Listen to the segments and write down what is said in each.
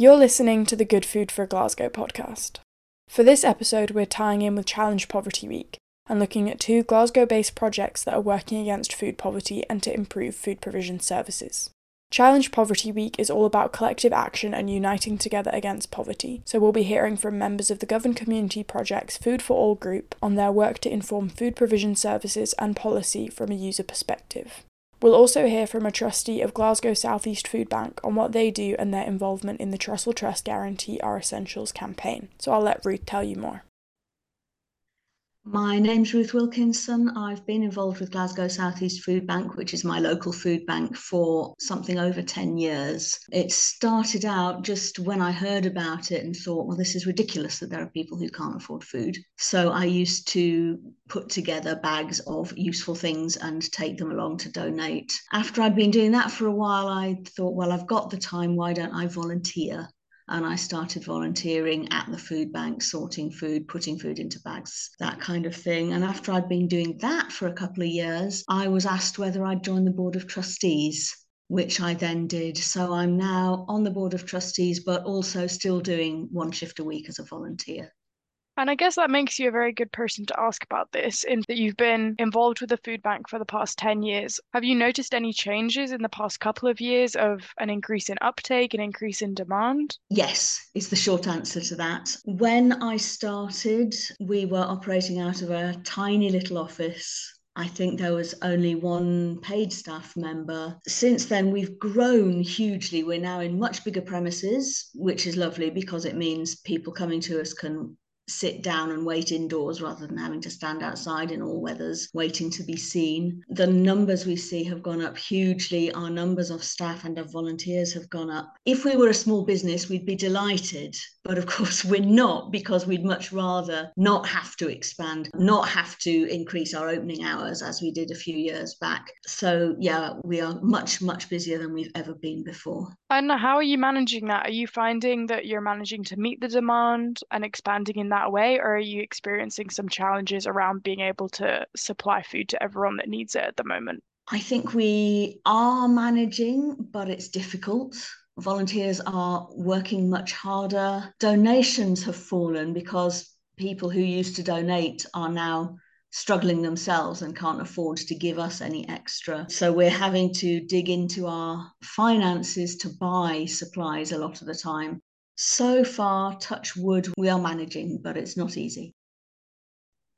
You're listening to the Good Food for Glasgow podcast. For this episode, we're tying in with Challenge Poverty Week and looking at two Glasgow based projects that are working against food poverty and to improve food provision services. Challenge Poverty Week is all about collective action and uniting together against poverty, so we'll be hearing from members of the Govan Community Project's Food for All group on their work to inform food provision services and policy from a user perspective. We'll also hear from a trustee of Glasgow South East Food Bank on what they do and their involvement in the Trussell Trust Guarantee Our Essentials campaign. So I'll let Ruth tell you more. My name's Ruth Wilkinson. I've been involved with Glasgow Southeast Food Bank, which is my local food bank, for something over 10 years. It started out just when I heard about it and thought, well, this is ridiculous that there are people who can't afford food. So I used to put together bags of useful things and take them along to donate. After I'd been doing that for a while, I thought, well, I've got the time, why don't I volunteer? And I started volunteering at the food bank, sorting food, putting food into bags, that kind of thing. And after I'd been doing that for a couple of years, I was asked whether I'd join the board of trustees. Which I then did. So I'm now on the board of trustees, but also still doing one shift a week as a volunteer. And I guess that makes you a very good person to ask about this, in that you've been involved with the food bank for the past 10 years. Have you noticed any changes in the past couple of years of an increase in uptake, an increase in demand? Yes, is the short answer to that. When I started, we were operating out of a tiny little office I think there was only one paid staff member. Since then, we've grown hugely. We're now in much bigger premises, which is lovely because it means people coming to us can sit down and wait indoors rather than having to stand outside in all weathers waiting to be seen. The numbers we see have gone up hugely. Our numbers of staff and of volunteers have gone up. If we were a small business, we'd be delighted. But of course, we're not because we'd much rather not have to expand, not have to increase our opening hours as we did a few years back. So, yeah, we are much, much busier than we've ever been before. And how are you managing that? Are you finding that you're managing to meet the demand and expanding in that? That way, or are you experiencing some challenges around being able to supply food to everyone that needs it at the moment? I think we are managing, but it's difficult. Volunteers are working much harder. Donations have fallen because people who used to donate are now struggling themselves and can't afford to give us any extra. So we're having to dig into our finances to buy supplies a lot of the time so far, touch wood, we are managing, but it's not easy.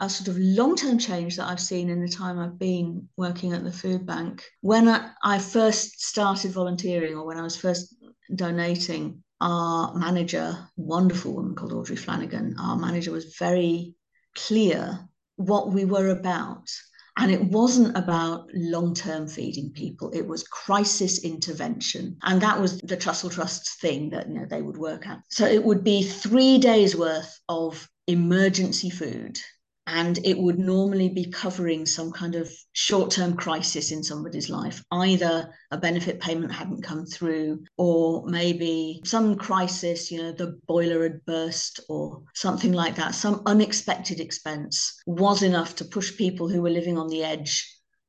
A sort of long term change that I've seen in the time I've been working at the food bank, when I, I first started volunteering or when I was first donating, our manager, wonderful woman called Audrey Flanagan, our manager was very clear what we were about and it wasn't about long term feeding people, it was crisis intervention. And that was the Trussell Trust's thing that you know, they would work at. So it would be three days worth of emergency food and it would normally be covering some kind of short term crisis in somebody's life. Either a benefit payment hadn't come through, or maybe some crisis, you know, the boiler had burst, or something like that. Some unexpected expense was enough to push people who were living on the edge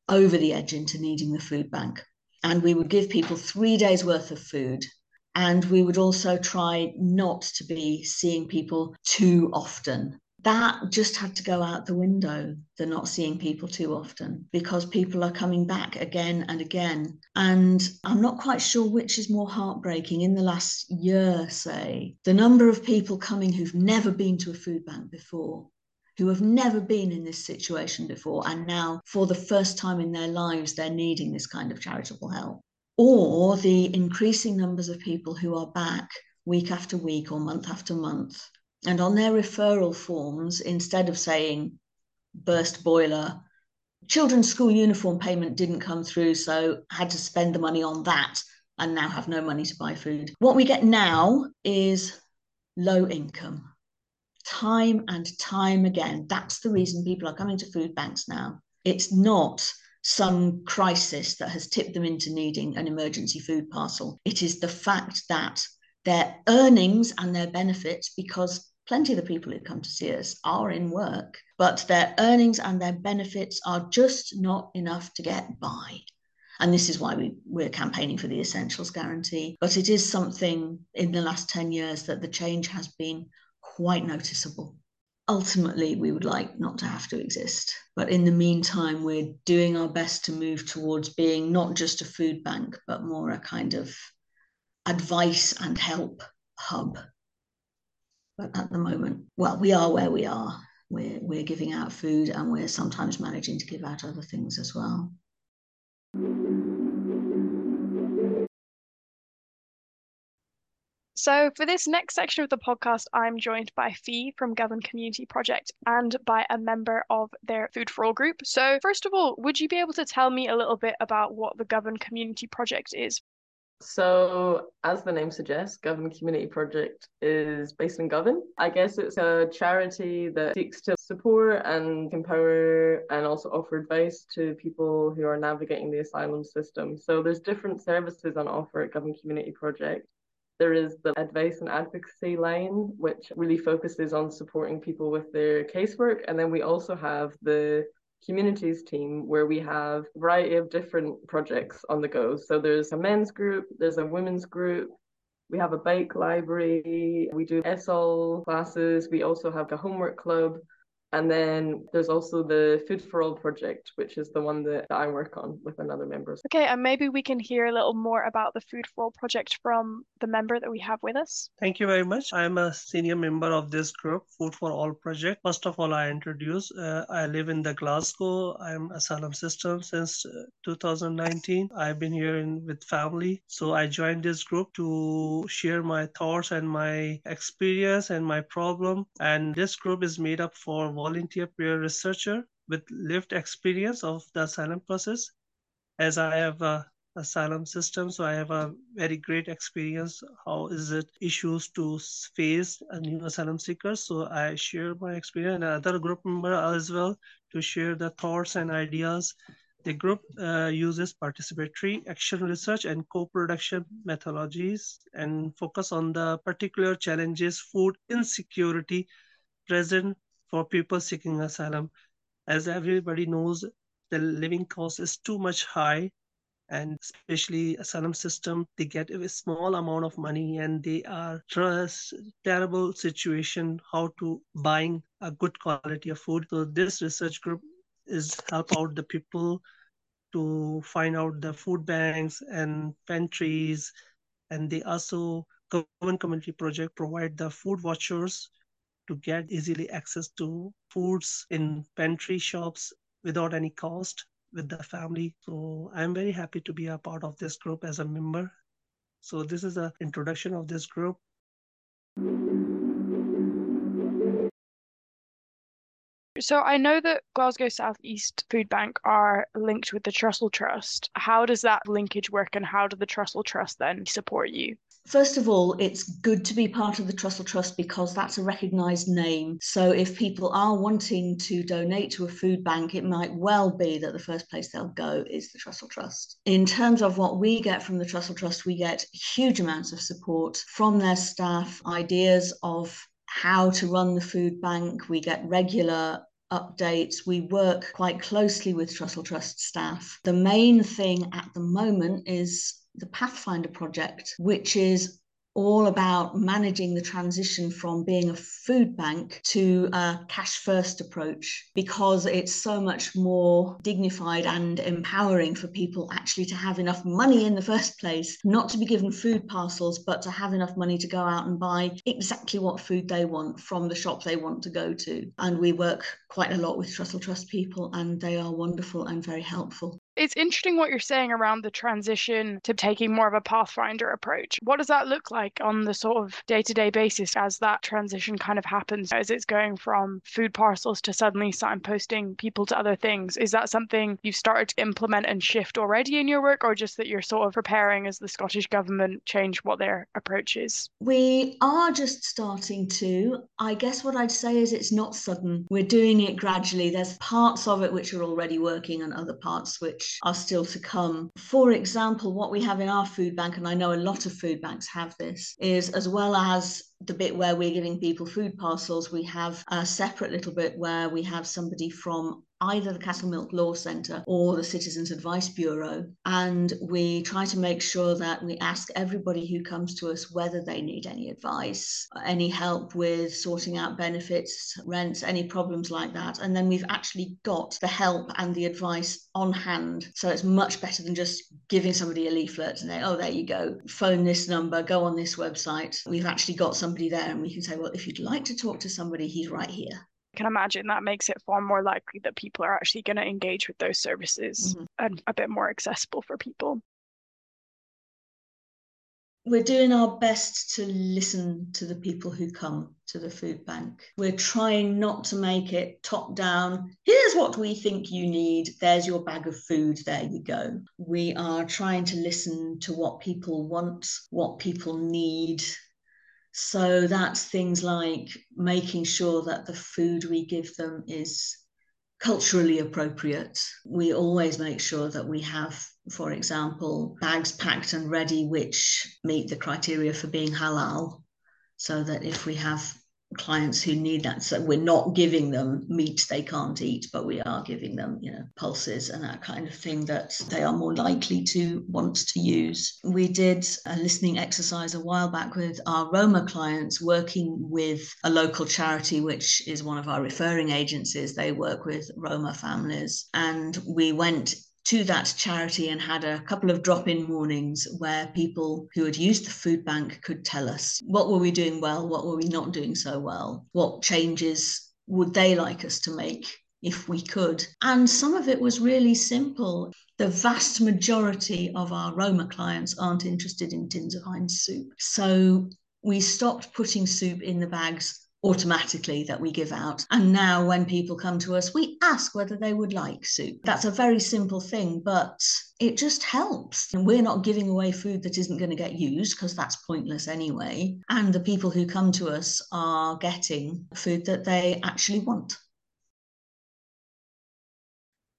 over the edge into needing the food bank. And we would give people three days worth of food and we would also try not to be seeing people too often that just had to go out the window, the not seeing people too often, because people are coming back again and again. And I'm not quite sure which is more heartbreaking in the last year, say, the number of people coming who've never been to a food bank before. Who have never been in this situation before, and now for the first time in their lives, they're needing this kind of charitable help. Or the increasing numbers of people who are back week after week or month after month and on their referral forms, instead of saying burst boiler, children's school uniform payment didn't come through, so had to spend the money on that and now have no money to buy food. What we get now is low income. Time and time again. That's the reason people are coming to food banks now. It's not some crisis that has tipped them into needing an emergency food parcel. It is the fact that their earnings and their benefits, because plenty of the people who come to see us are in work, but their earnings and their benefits are just not enough to get by. And this is why we, we're campaigning for the essentials guarantee. But it is something in the last 10 years that the change has been quite noticeable. Ultimately, we would like not to have to exist. But in the meantime, we're doing our best to move towards being not just a food bank, but more a kind of advice and help hub. At the moment, well, we are where we are. We're, we're giving out food and we're sometimes managing to give out other things as well. So, for this next section of the podcast, I'm joined by Fee from Govan Community Project and by a member of their Food for All group. So, first of all, would you be able to tell me a little bit about what the Govan Community Project is? So, as the name suggests, Govan Community Project is based in Govan. I guess it's a charity that seeks to support and empower and also offer advice to people who are navigating the asylum system. So, there's different services on offer at Govan Community Project. There is the advice and advocacy line, which really focuses on supporting people with their casework. And then we also have the communities team where we have a variety of different projects on the go. So there's a men's group, there's a women's group, we have a bike library, we do ESOL classes, we also have a homework club. And then there's also the Food for All project, which is the one that, I work on with another member. Okay, and maybe we can hear a little more about the Food for All project from the member that we have with us. Thank you very much. I'm a senior member of this group, Food for All project. First of all, I introduce, uh, I live in the Glasgow. I'm asylum system since uh, 2019. I've been here in, with family. So I joined this group to share my thoughts and my experience and my problem. And this group is made up for volunteer peer researcher with lived experience of the asylum process. As I have a asylum system, so I have a very great experience. How is it issues to face a new asylum seeker? So I share my experience and other group member as well to share the thoughts and ideas. The group uh, uses participatory action research and co-production methodologies and focus on the particular challenges food insecurity present for people seeking asylum. As everybody knows, the living cost is too much high and especially asylum system they get a small amount of money and they are trust terrible situation how to buying a good quality of food so this research group is help out the people to find out the food banks and pantries and they also Govan community project provide the food watchers to get easily access to foods in pantry shops without any cost with the family. So I'm very happy to be a part of this group as a member. So this is an introduction of this group. So I know that Glasgow Southeast Food Bank are linked with the Trussell Trust. How does that linkage work and how do the Trussell Trust then support you? First of all, it's good to be part of the Trussell Trust because that's a recognised name. So if people are wanting to donate to a food bank, it might well be that the first place they'll go is the Trussell Trust. In terms of what we get from the Trussell Trust, we get huge amounts of support from their staff, ideas of how to run the food bank. We get regular updates. We work quite closely with Trussell Trust staff. The main thing at the moment is the Pathfinder project, which is all about managing the transition from being a food bank to a cash first approach because it's so much more dignified and empowering for people actually to have enough money in the first place, not to be given food parcels, but to have enough money to go out and buy exactly what food they want from the shop they want to go to. And we work quite a lot with Trussell Trust people, and they are wonderful and very helpful. It's interesting what you're saying around the transition to taking more of a Pathfinder approach. What does that look like on the sort of day to day basis as that transition kind of happens, as it's going from food parcels to suddenly signposting people to other things? Is that something you've started to implement and shift already in your work, or just that you're sort of preparing as the Scottish Government change what their approach is? We are just starting to. I guess what I'd say is it's not sudden. We're doing it gradually. There's parts of it which are already working and other parts which which are still to come. For example, what we have in our food bank, and I know a lot of food banks have this, is as well as the bit where we're giving people food parcels, we have a separate little bit where we have somebody from either the Castlemilk Law Centre or the Citizens Advice Bureau. And we try to make sure that we ask everybody who comes to us whether they need any advice, any help with sorting out benefits, rents, any problems like that. And then we've actually got the help and the advice on hand. So it's much better than just giving somebody a leaflet and say, oh, there you go, phone this number, go on this website. We've actually got somebody there and we can say, well, if you'd like to talk to somebody, he's right here. Can imagine that makes it far more likely that people are actually going to engage with those services mm-hmm. and a bit more accessible for people we're doing our best to listen to the people who come to the food bank. We're trying not to make it top down. Here's what we think you need. There's your bag of food. There you go. We are trying to listen to what people want, what people need. So that's things like making sure that the food we give them is culturally appropriate. We always make sure that we have, for example, bags packed and ready which meet the criteria for being halal, so that if we have clients who need that. So we're not giving them meat they can't eat, but we are giving them, you know, pulses and that kind of thing that they are more likely to want to use. We did a listening exercise a while back with our Roma clients working with a local charity, which is one of our referring agencies. They work with Roma families. And we went to that charity and had a couple of drop in mornings where people who had used the food bank could tell us what were we doing well, what were we not doing so well, what changes would they like us to make if we could. And some of it was really simple. The vast majority of our Roma clients aren't interested in tins of Heinz soup. So we stopped putting soup in the bags automatically that we give out. And now, when people come to us, we ask whether they would like soup. That's a very simple thing, but it just helps. And we're not giving away food that isn't going to get used because that's pointless anyway. And the people who come to us are getting food that they actually want.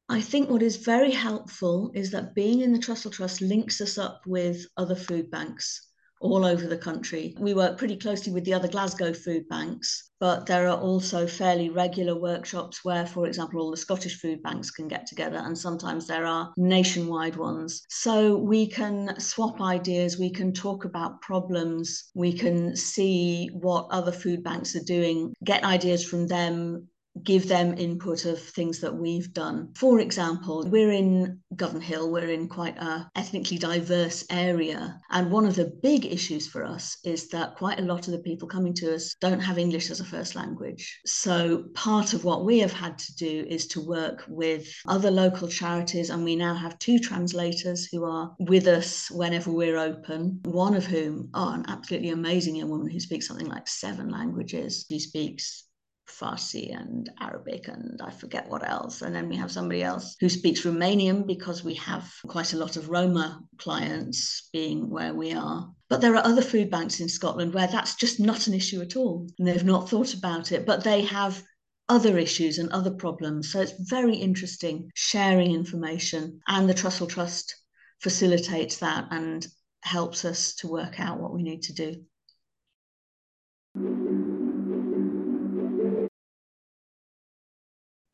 I think what is very helpful is that being in the Trussell Trust links us up with other food banks all over the country. We work pretty closely with the other Glasgow food banks, but there are also fairly regular workshops where, for example, all the Scottish food banks can get together, and sometimes there are nationwide ones. So we can swap ideas, we can talk about problems, we can see what other food banks are doing, get ideas from them, give them input of things that we've done. For example, we're in Govanhill, we're in quite a ethnically diverse area, and one of the big issues for us is that quite a lot of the people coming to us don't have English as a first language. So part of what we have had to do is to work with other local charities, and we now have two translators who are with us whenever we're open. One of whom, oh, an absolutely amazing young woman who speaks something like seven languages. She speaks Farsi and Arabic and I forget what else. And then we have somebody else who speaks Romanian because we have quite a lot of Roma clients being where we are. But there are other food banks in Scotland where that's just not an issue at all. And they've not thought about it, but they have other issues and other problems. So it's very interesting sharing information. And the Trussell Trust facilitates that and helps us to work out what we need to do.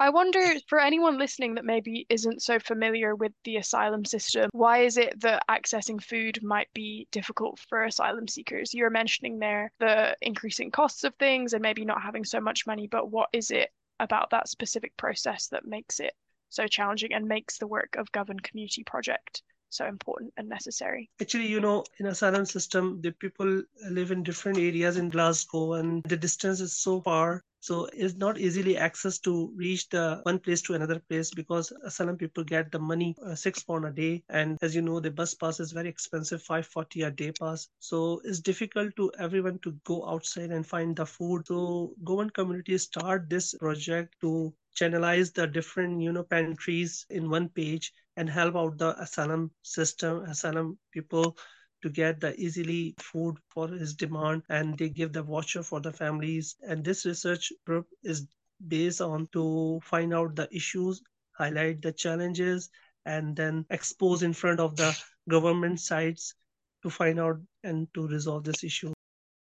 I wonder for anyone listening that maybe isn't so familiar with the asylum system, why is it that accessing food might be difficult for asylum seekers? You were mentioning there the increasing costs of things and maybe not having so much money, but what is it about that specific process that makes it so challenging and makes the work of Govan Community Project so important and necessary? Actually, you know, in asylum system, the people live in different areas in Glasgow and the distance is so far so it's not easily access to reach the one place to another place because asylum people get the money uh, six pound a day. And as you know the bus pass is very expensive 540 a day pass. So it's difficult to everyone to go outside and find the food. So Govan community start this project to channelize the different you know pantries in one page and help out the asylum system asylum people to get the easily food for his demand and they give the voucher for the families. And this research group is based on to find out the issues highlight the challenges and then expose in front of the government sites to find out and to resolve this issue.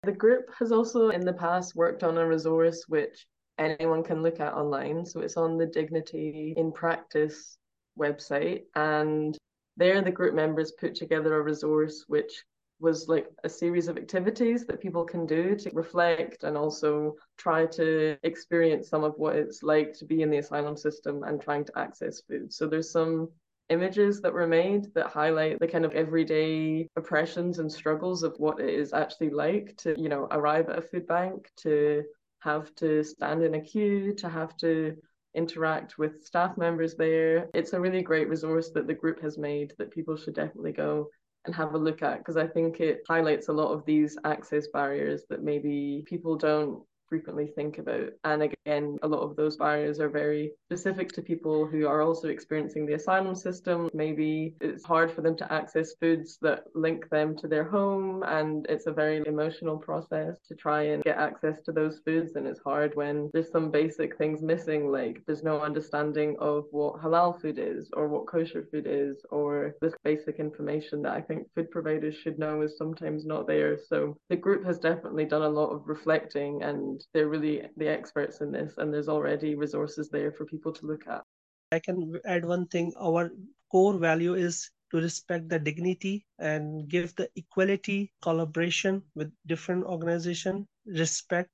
The group has also in the past worked on a resource which anyone can look at online. So it's on the Dignity in Practice website. And there, the group members put together a resource which was like a series of activities that people can do to reflect and also try to experience some of what it's like to be in the asylum system and trying to access food. So there's some images that were made that highlight the kind of everyday oppressions and struggles of what it is actually like to, you know, arrive at a food bank, to have to stand in a queue, to have to interact with staff members there. It's a really great resource that the group has made that people should definitely go and have a look at because I think it highlights a lot of these access barriers that maybe people don't frequently think about. And again, a lot of those barriers are very specific to people who are also experiencing the asylum system. Maybe it's hard for them to access foods that link them to their home, and it's a very emotional process to try and get access to those foods. And it's hard when there's some basic things missing, like there's no understanding of what halal food is or what kosher food is, or this basic information that I think food providers should know is sometimes not there. So the group has definitely done a lot of reflecting and and they're really the experts in this and there's already resources there for people to look at. I can add one thing. Our core value is to respect the dignity and give the equality collaboration with different organization respect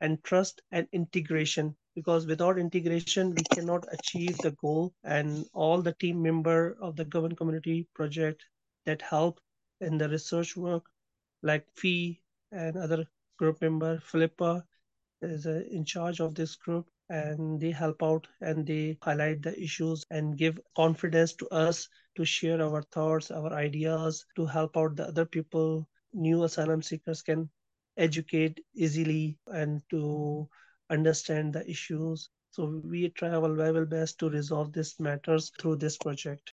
and trust and integration. Because without integration we cannot achieve the goal. And all the team member of the Govan community project that help in the research work like fee and other group member philippa is uh, in charge of this group and they help out and they highlight the issues and give confidence to us to share our thoughts our ideas to help out the other people. New asylum seekers can educate easily and to understand the issues. So we try our level best to resolve these matters through this project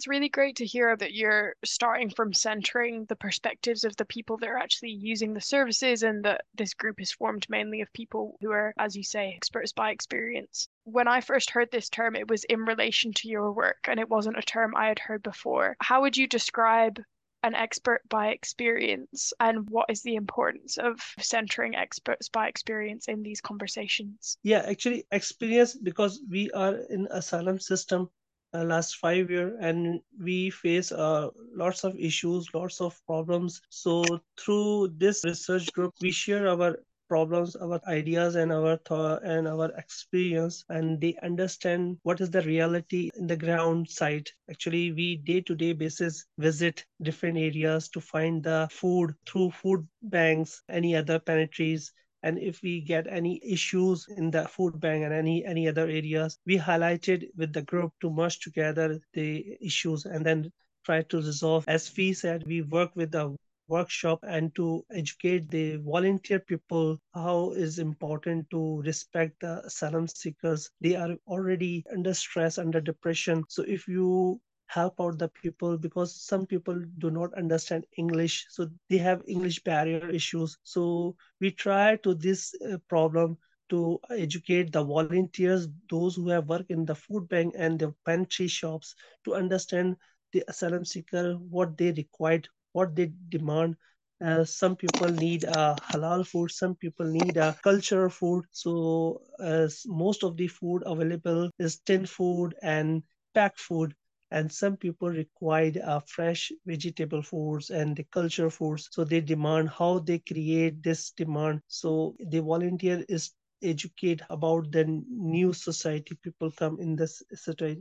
it's really great to hear that you're starting from centering the perspectives of the people that are actually using the services and that this group is formed mainly of people who are, as you say, experts by experience. When I first heard this term, it was in relation to your work and it wasn't a term I had heard before. How would you describe an expert by experience and what is the importance of centering experts by experience in these conversations yeah actually experience because we are in asylum system uh, last five year and we face uh, lots of issues lots of problems. So through this research group we share our problems our ideas and our thought and our experience and they understand what is the reality in the ground site. Actually we day to day basis visit different areas to find the food through food banks any other pantries and if we get any issues in the food bank and any any other areas we highlighted with the group to merge together the issues and then try to resolve. As we said we work with the workshop and to educate the volunteer people how is important to respect the asylum seekers. They are already under stress under depression. So if you help out the people because some people do not understand english. So they have english barrier issues. So we try to this uh, problem to educate the volunteers those who have worked in the food bank and the pantry shops to understand the asylum seeker what they require what they demand. Uh, some people need uh, halal food some people need a uh, cultural food. So as most of the food available is tin food and packed food and some people require uh, fresh vegetable foods and the culture foods. So they demand how they create this demand. So the volunteer is educate about the new society. People come in this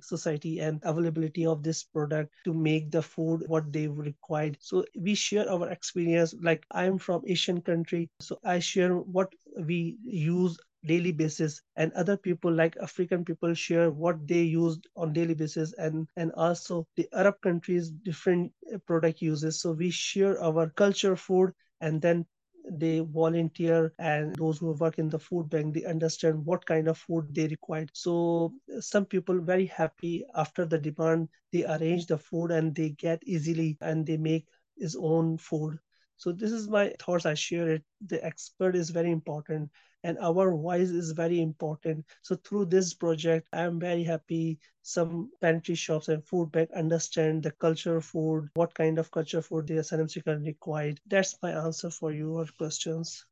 society and availability of this product to make the food what they required. So we share our experience. Like i'm from asian country. So i share what we use daily basis and other people like african people share what they used on daily basis and and also the arab countries different uh, product uses. So we share our culture food and then they volunteer and those who work in the food bank they understand what kind of food they require so some people very happy after the demand they arrange the food and they get easily and they make his own food. So this is my thoughts. I share it. The expert is very important and our voice is very important. So through this project i am very happy some pantry shops and food bank understand the culture food what kind of culture food the asylum seeker required that's my answer for your questions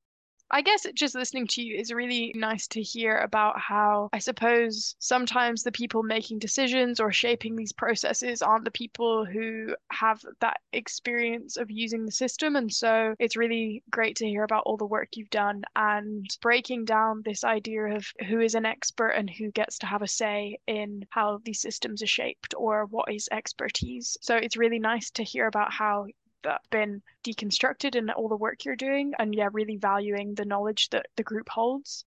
I guess just listening to you is really nice to hear about how I suppose sometimes the people making decisions or shaping these processes aren't the people who have that experience of using the system. And so it's really great to hear about all the work you've done and breaking down this idea of who is an expert and who gets to have a say in how these systems are shaped or what is expertise. So it's really nice to hear about how that's been deconstructed in all the work you're doing and yeah really valuing the knowledge that the group holds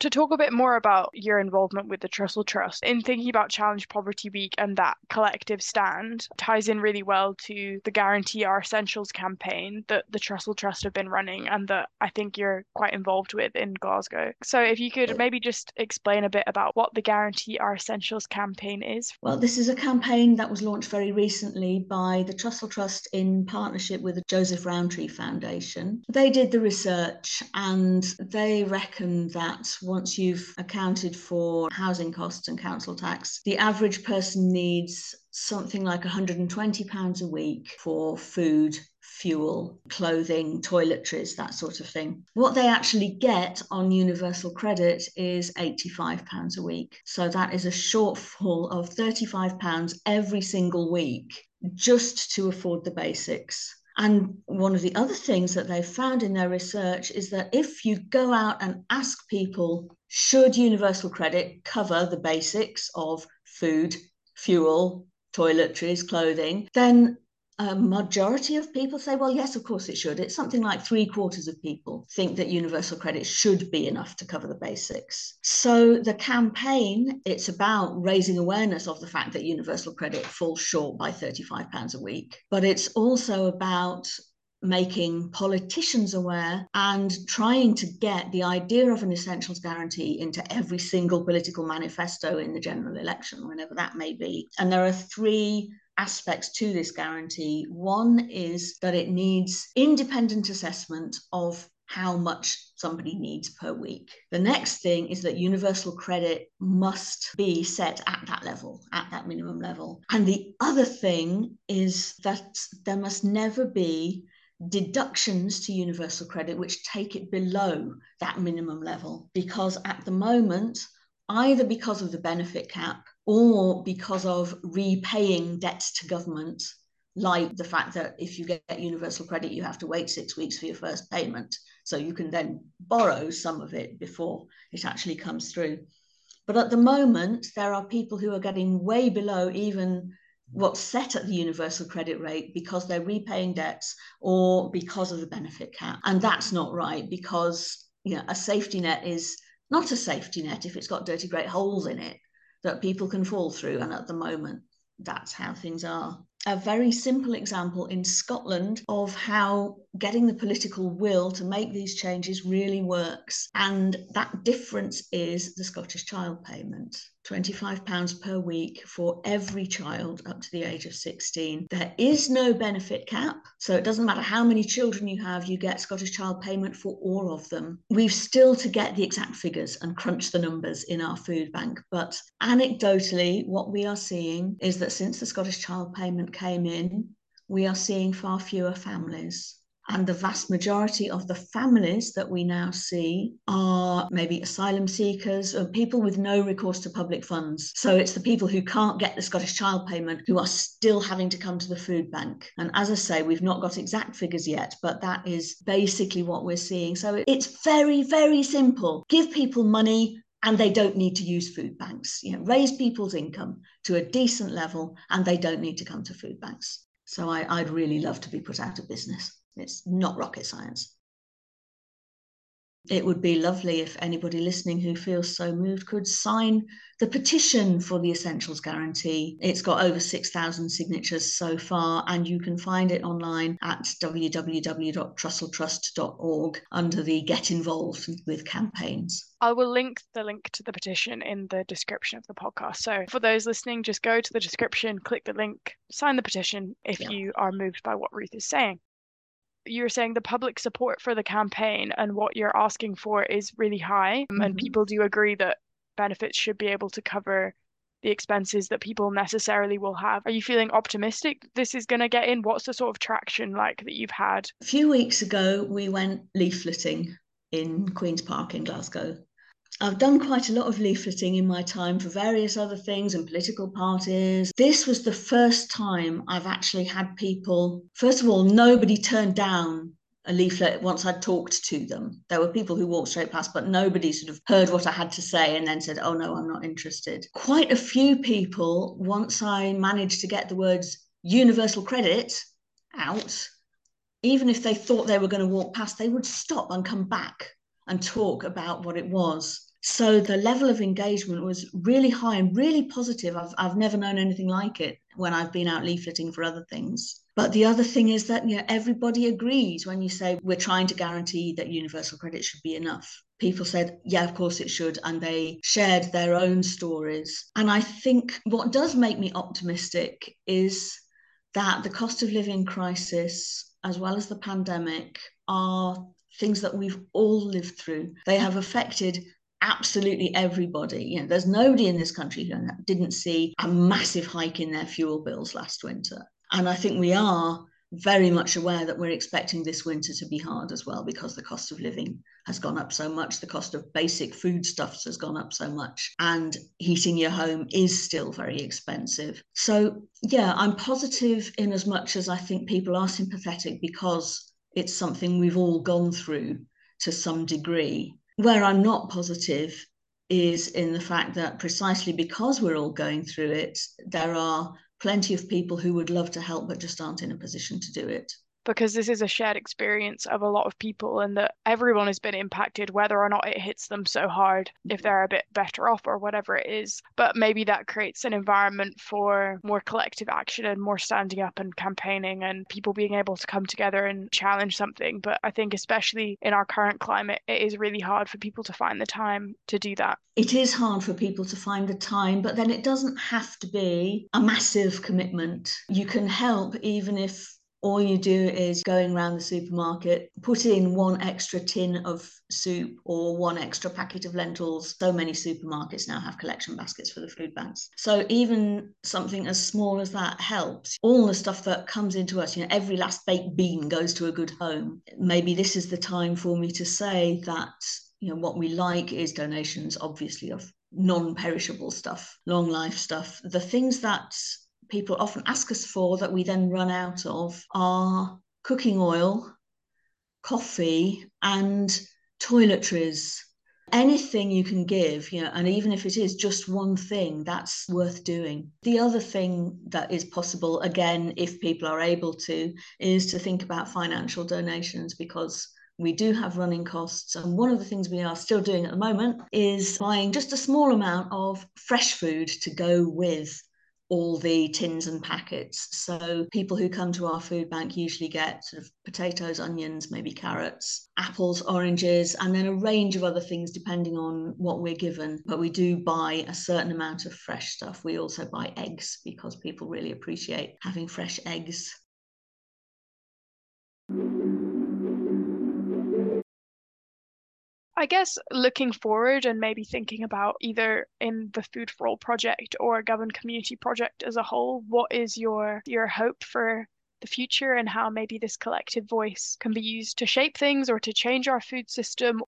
to talk a bit more about your involvement with the Trussell Trust in thinking about Challenge Poverty Week and that collective stand ties in really well to the Guarantee Our Essentials campaign that the Trussell Trust have been running and that I think you're quite involved with in Glasgow. So if you could maybe just explain a bit about what the Guarantee Our Essentials campaign is. Well, this is a campaign that was launched very recently by the Trussell Trust in partnership with the Joseph Rowntree Foundation. They did the research and they reckon that once you've accounted for housing costs and council tax, the average person needs something like £120 a week for food, fuel, clothing, toiletries, that sort of thing. What they actually get on universal credit is £85 a week. So that is a shortfall of £35 every single week just to afford the basics. And one of the other things that they've found in their research is that if you go out and ask people, should universal credit cover the basics of food, fuel, toiletries, clothing, then a majority of people say, well, yes, of course it should. It's something like three quarters of people think that universal credit should be enough to cover the basics. So the campaign, it's about raising awareness of the fact that universal credit falls short by £35 a week, but it's also about making politicians aware and trying to get the idea of an essentials guarantee into every single political manifesto in the general election, whenever that may be. And there are three aspects to this guarantee. One is that it needs independent assessment of how much somebody needs per week. The next thing is that universal credit must be set at that level, at that minimum level. And the other thing is that there must never be deductions to universal credit which take it below that minimum level because at the moment either because of the benefit cap or because of repaying debts to government, like the fact that if you get universal credit, you have to wait six weeks for your first payment. So you can then borrow some of it before it actually comes through. But at the moment, there are people who are getting way below even what's set at the universal credit rate because they're repaying debts or because of the benefit cap. And that's not right because you know, a safety net is not a safety net if it's got dirty great holes in it that people can fall through. And at the moment, that's how things are. A very simple example in Scotland of how getting the political will to make these changes really works. And that difference is the Scottish Child Payment. £25 per week for every child up to the age of 16. There is no benefit cap, so it doesn't matter how many children you have, you get Scottish Child Payment for all of them. We've still to get the exact figures and crunch the numbers in our food bank, but anecdotally, what we are seeing is that since the Scottish Child Payment came in, we are seeing far fewer families and the vast majority of the families that we now see are maybe asylum seekers or people with no recourse to public funds. So it's the people who can't get the Scottish Child Payment who are still having to come to the food bank. And as I say, we've not got exact figures yet, but that is basically what we're seeing. So it's very, very simple. Give people money, and they don't need to use food banks. You know, raise people's income to a decent level, and they don't need to come to food banks. So I, would really love to be put out of business. It's not rocket science. It would be lovely if anybody listening who feels so moved could sign the petition for the Essentials Guarantee. It's got over 6,000 signatures so far, and you can find it online at www.trusselltrust.org under the Get Involved with campaigns. I will link the link to the petition in the description of the podcast. So for those listening, just go to the description, click the link, sign the petition if yeah. you are moved by what Ruth is saying you're saying the public support for the campaign and what you're asking for is really high. Mm-hmm. And people do agree that benefits should be able to cover the expenses that people necessarily will have. Are you feeling optimistic this is going to get in? What's the sort of traction like that you've had? A few weeks ago, we went leafleting in Queen's Park in Glasgow. I've done quite a lot of leafleting in my time for various other things and political parties. This was the first time I've actually had people, first of all, nobody turned down a leaflet once I'd talked to them. There were people who walked straight past, but nobody sort of heard what I had to say and then said, Oh, no, I'm not interested. Quite a few people, once I managed to get the words universal credit out, even if they thought they were going to walk past, they would stop and come back and talk about what it was. So the level of engagement was really high and really positive. I've, I've never known anything like it when I've been out leafleting for other things. But the other thing is that you know everybody agrees when you say we're trying to guarantee that universal credit should be enough. People said, yeah, of course it should. And they shared their own stories. And I think what does make me optimistic is that the cost of living crisis, as well as the pandemic, are things that we've all lived through. They have affected absolutely everybody. You know, there's nobody in this country who didn't see a massive hike in their fuel bills last winter. And I think we are very much aware that we're expecting this winter to be hard as well because the cost of living has gone up so much the cost of basic foodstuffs has gone up so much and heating your home is still very expensive so yeah i'm positive in as much as i think people are sympathetic because it's something we've all gone through to some degree where i'm not positive is in the fact that precisely because we're all going through it there are plenty of people who would love to help but just aren't in a position to do it because this is a shared experience of a lot of people and that everyone has been impacted whether or not it hits them so hard if mm-hmm. they're a bit better off or whatever it is. But maybe that creates an environment for more collective action and more standing up and campaigning and people being able to come together and challenge something. But i think especially in our current climate it is really hard for people to find the time to do that. It is hard for people to find the time but then it doesn't have to be a massive commitment. You can help even if all you do is going around the supermarket, put in one extra tin of soup or one extra packet of lentils. So many supermarkets now have collection baskets for the food banks. So even something as small as that helps. All the stuff that comes into us, you know, every last baked bean goes to a good home. Maybe this is the time for me to say that, you know, what we like is donations, obviously, of non-perishable stuff, long life stuff. The things that people often ask us for that we then run out of are cooking oil, coffee, and toiletries. Anything you can give, you know, and even if it is just one thing, that's worth doing. The other thing that is possible, again, if people are able to, is to think about financial donations because we do have running costs. And one of the things we are still doing at the moment is buying just a small amount of fresh food to go with all the tins and packets. So people who come to our food bank usually get sort of potatoes, onions, maybe carrots, apples, oranges, and then a range of other things depending on what we're given. But we do buy a certain amount of fresh stuff. We also buy eggs because people really appreciate having fresh eggs. I guess looking forward and maybe thinking about either in the Food for All project or Govan Community project as a whole, what is your your hope for the future and how maybe this collective voice can be used to shape things or to change our food system?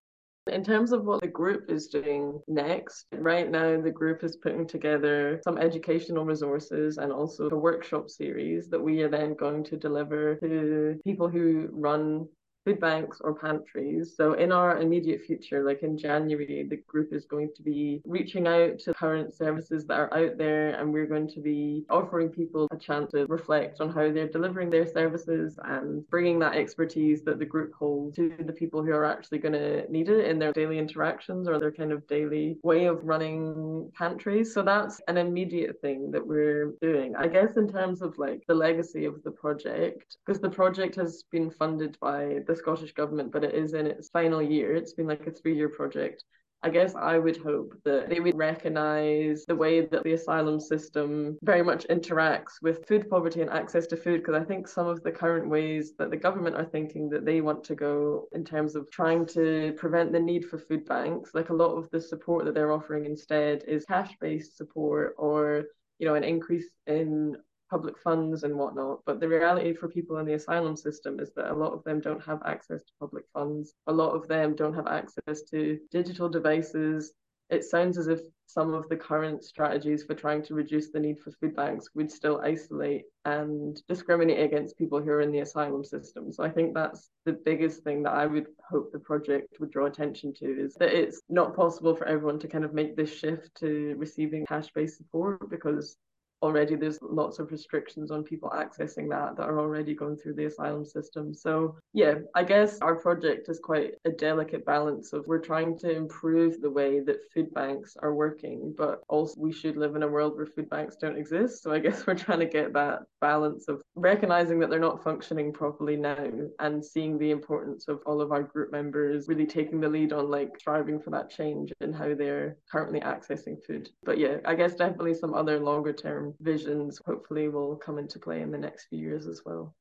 In terms of what the group is doing next, right now the group is putting together some educational resources and also a workshop series that we are then going to deliver to people who run food banks or pantries. So in our immediate future, like in January, the group is going to be reaching out to current services that are out there and we're going to be offering people a chance to reflect on how they're delivering their services and bringing that expertise that the group holds to the people who are actually going to need it in their daily interactions or their kind of daily way of running pantries. So that's an immediate thing that we're doing. I guess in terms of like the legacy of the project, because the project has been funded by the Scottish Government, but it is in its final year. It's been like a three year project. I guess I would hope that they would recognize the way that the asylum system very much interacts with food poverty and access to food. Because I think some of the current ways that the government are thinking that they want to go in terms of trying to prevent the need for food banks, like a lot of the support that they're offering instead is cash based support or you know, an increase in public funds and whatnot. But the reality for people in the asylum system is that a lot of them don't have access to public funds. A lot of them don't have access to digital devices. It sounds as if some of the current strategies for trying to reduce the need for food banks would still isolate and discriminate against people who are in the asylum system. So I think that's the biggest thing that I would hope the project would draw attention to is that it's not possible for everyone to kind of make this shift to receiving cash based support because already there's lots of restrictions on people accessing that that are already going through the asylum system. So, yeah, I guess our project is quite a delicate balance of we're trying to improve the way that food banks are working, but also we should live in a world where food banks don't exist. So, I guess we're trying to get that balance of recognizing that they're not functioning properly now and seeing the importance of all of our group members really taking the lead on like striving for that change in how they're currently accessing food. But yeah, I guess definitely some other longer term visions hopefully will come into play in the next few years as well.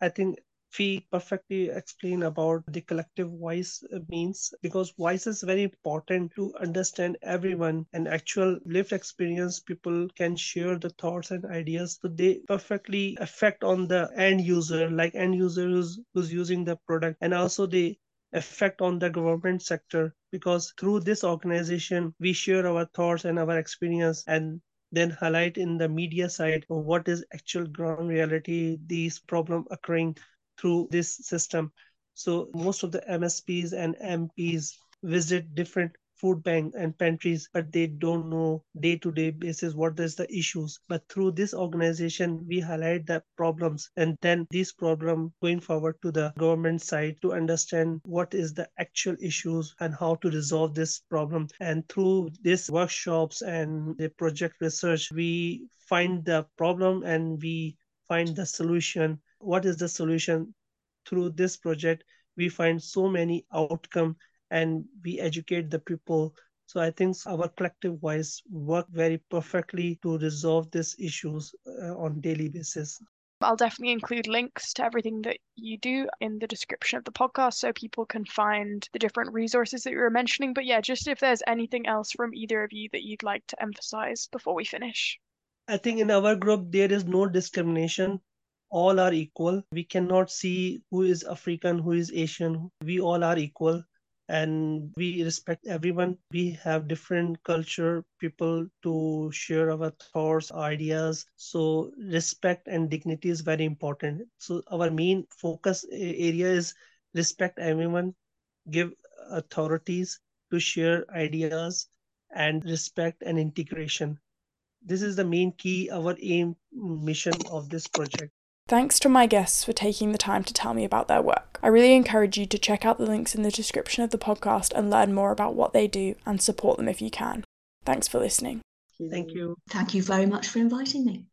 I think we perfectly explain about the collective voice means because voice is very important to understand everyone and actual lived experience people can share the thoughts and ideas so they perfectly affect on the end user like end user who's, who's using the product and also the effect on the government sector because through this organization we share our thoughts and our experience and then highlight in the media side what is actual ground reality these problem occurring through this system. So most of the msps and mps visit different food bank and pantries but they don't know day to day basis what is the issues. But through this organization we highlight the problems and then these problem going forward to the government side to understand what is the actual issues and how to resolve this problem. And through these workshops and the project research we find the problem and we find the solution. What is the solution? Through this project we find so many outcome and we educate the people. So I think our collective voice work very perfectly to resolve these issues uh, on daily basis. I'll definitely include links to everything that you do in the description of the podcast so people can find the different resources that you were mentioning. But yeah, just if there's anything else from either of you that you'd like to emphasize before we finish. I think in our group, there is no discrimination. All are equal. We cannot see who is African, who is Asian. We all are equal and we respect everyone. We have different culture people to share our thoughts ideas. So respect and dignity is very important. So our main focus area is respect everyone give authorities to share ideas and respect and integration. This is the main key our aim mission of this project Thanks to my guests for taking the time to tell me about their work. I really encourage you to check out the links in the description of the podcast and learn more about what they do and support them if you can. Thanks for listening. Thank you. Thank you very much for inviting me.